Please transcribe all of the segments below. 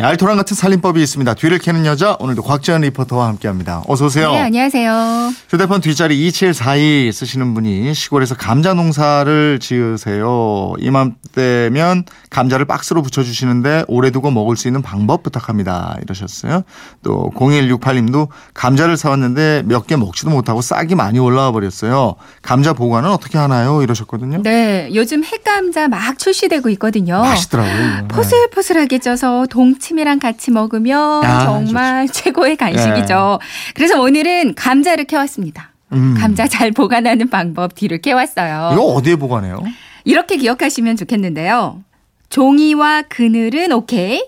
네, 알토란 같은 살림법이 있습니다. 뒤를 캐는 여자 오늘도 곽지연 리포터와 함께합니다. 어서 오세요. 네, 안녕하세요. 휴대폰 뒷자리 2742 쓰시는 분이 시골에서 감자 농사를 지으세요. 이맘때면 감자를 박스로 붙여주시는데 오래 두고 먹을 수 있는 방법 부탁합니다. 이러셨어요. 또 0168님도 감자를 사왔는데 몇 개 먹지도 못하고 싹이 많이 올라와 버렸어요. 감자 보관은 어떻게 하나요? 이러셨거든요. 네, 요즘 핵감자 막 출시되고 있거든요. 맛있더라고요. 네. 포슬포슬하게 쪄서 동치 미랑 같이 먹으면 아, 정말 최고의 간식이죠. 그래서 오늘은 감자를 캐왔습니다. 음. 감자 잘 보관하는 방법 뒤를 캐왔어요. 이거 어디에 보관해요? 이렇게 기억하시면 좋겠는데요. 종이와 그늘은 오케이.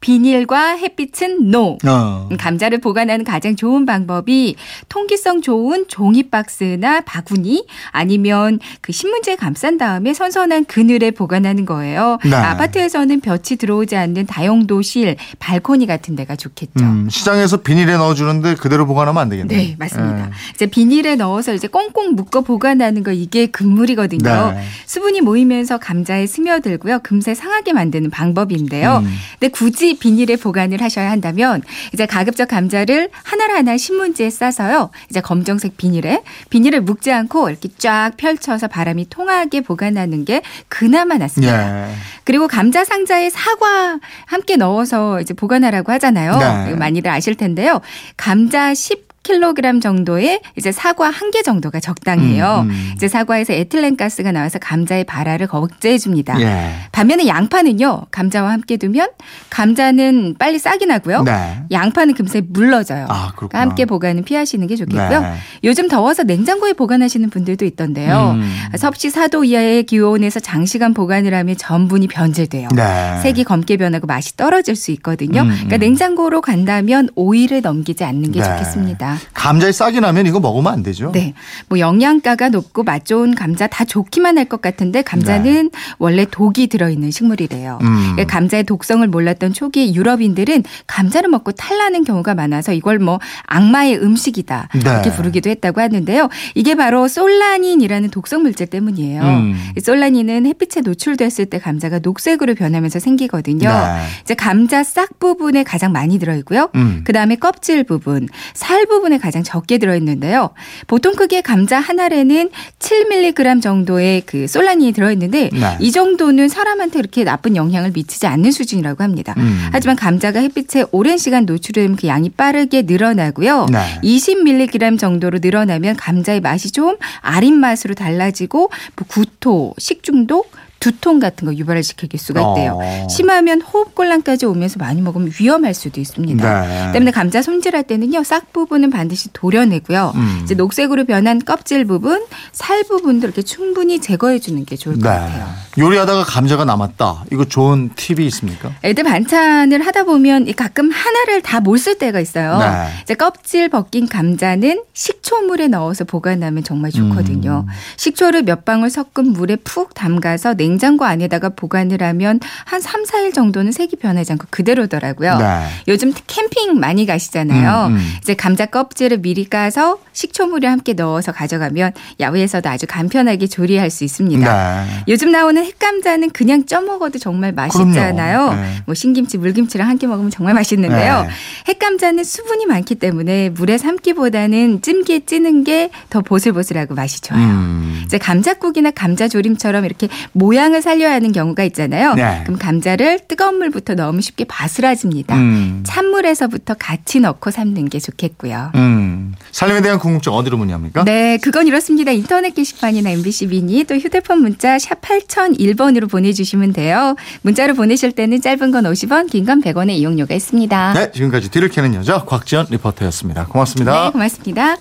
비닐과 햇빛은 no. 어. 음, 감자를 보관하는 가장 좋은 방법이 통기성 좋은 종이 박스나 바구니 아니면 그 신문지에 감싼 다음에 선선한 그늘에 보관하는 거예요. 네. 아파트에서는 볕이 들어오지 않는 다용도실, 발코니 같은 데가 좋겠죠. 음, 시장에서 비닐에 넣어주는데 그대로 보관하면 안 되겠네요. 네, 맞습니다. 예. 이제 비닐에 넣어서 이제 꽁꽁 묶어 보관하는 거 이게 금물이거든요. 네. 수분이 모이면서 감자에 스며들고요. 금세 상하게 만드는 방법인데요. 음. 근데 굳이 비닐에 보관을 하셔야 한다면 이제 가급적 감자를 하나하나 신문지에 싸서요. 이제 검정색 비닐에 비닐을 묶지 않고 이렇게 쫙 펼쳐서 바람이 통하게 보관하는 게 그나마 낫습니다. 예. 그리고 감자 상자에 사과 함께 넣어서 이제 보관하라고 하잖아요. 네. 많이들 아실 텐데요. 감자 10 킬로그램 정도의 이제 사과 한 개 정도가 적당해요. 음, 음. 이제 사과에서 에틸렌 가스가 나와서 감자의 발화를 억제해 줍니다. 예. 반면에 양파는요. 감자와 함께 두면 감자는 빨리 싹이 나고요. 네. 양파는 금세 물러져요. 아, 그렇구나. 그러니까 함께 보관은 피하시는 게 좋겠고요. 네. 요즘 더워서 냉장고에 보관하시는 분들도 있던데요. 음. 섭씨 4도 이하의 기온에서 장시간 보관을 하면 전분이 변질돼요. 네. 색이 검게 변하고 맛이 떨어질 수 있거든요. 음, 그러니까 음. 냉장고로 간다면 오일을 넘기지 않는 게 네. 좋겠습니다. 감자에 싹이 나면 이거 먹으면 안 되죠? 네. 뭐 영양가가 높고 맛 좋은 감자 다 좋기만 할 것 같은데 감자는 원래 독이 들어있는 식물이래요. 네. 음. 그러니까 감자의 독성을 몰랐던 초기 유럽인들은 감자를 먹고 탈나는 경우가 많아서 이걸 뭐 악마의 음식이다 네. 이렇게 부르기도 했다고 하는데요. 이게 바로 솔라닌이라는 독성 물질 때문이에요. 음. 이 솔라닌은 햇빛에 노출됐을 때 감자가 녹색으로 변하면서 생기거든요. 네. 이제 감자 싹 부분에 가장 많이 들어있고요. 음. 그 다음에 껍질 부분, 살 부분 에 가장 적게 들어있는데요. 보통 크기의 감자 한 알에는 7mg 정도의 그 솔라닌이 들어있는데 네. 이 정도는 사람한테 그렇게 나쁜 영향을 미치지 않는 수준이라고 합니다. 음. 하지만 감자가 햇빛에 오랜 시간 노출되면 그 양이 빠르게 늘어나고요. 네. 20mg 정도로 늘어나면 감자의 맛이 좀 아린 맛으로 달라지고 뭐 구토, 식중독, 두통 같은 거 유발을 시킬 수가 있대요. 어. 심하면 호흡곤란까지 오면서 많이 먹으면 위험할 수도 있습니다. 네. 때문에 감자 손질할 때는요 싹 부분은 반드시 도려내고요. 음. 이제 녹색으로 변한 껍질 부분, 살 부분도 이렇게 충분히 제거해 주는 게 좋을 것 네. 같아요. 요리하다가 감자가 남았다. 이거 좋은 팁이 있습니까? 애들 반찬을 하다 보면 이 가끔 하나를 다 못 쓸 때가 있어요. 네. 이제 껍질 벗긴 감자는 식초물에 넣어서 보관하면 정말 좋거든요. 음. 식초를 몇 방울 섞은 물에 푹 담가서 냉 장고 안에다가 보관을 하면 한 3, 4일 정도는 색이 변하지 않고 그대로더라고요. 네. 요즘 캠핑 많이 가시잖아요. 음, 음. 이제 감자 껍질을 미리 까서 식초물에 함께 넣어서 가져가면 야외에서도 아주 간편하게 조리할 수 있습니다. 네. 요즘 나오는 햇감자는 그냥 쪄 먹어도 정말 맛있잖아요. 네. 뭐 신김치, 물김치랑 함께 먹으면 정말 맛있는데요. 네. 햇감자는 수분이 많기 때문에 물에 삶기보다는 찜기에 찌는 게 더 보슬보슬하고 맛이 좋아요. 음. 이제 감자국이나 감자조림처럼 이렇게 모양 을 살려야 하는 경우가 있잖아요. 네. 그럼 감자를 뜨거운 물부터 넣으면 쉽게 바스라집니다. 음. 찬물에서부터 같이 넣고 삶는 게 좋겠고요. 음. 살림에 대한 궁금증 어디로 문의합니까? 네, 그건 이렇습니다. 인터넷 게시판이나 MBC 미니 또 휴대폰 문자 샵 8001번으로 보내주시면 돼요. 문자로 보내실 때는 짧은 건 50원, 긴 건 100원의 이용료가 있습니다. 네, 지금까지 뒤를 캐는 여자 곽지연 리포터였습니다. 고맙습니다. 네, 고맙습니다.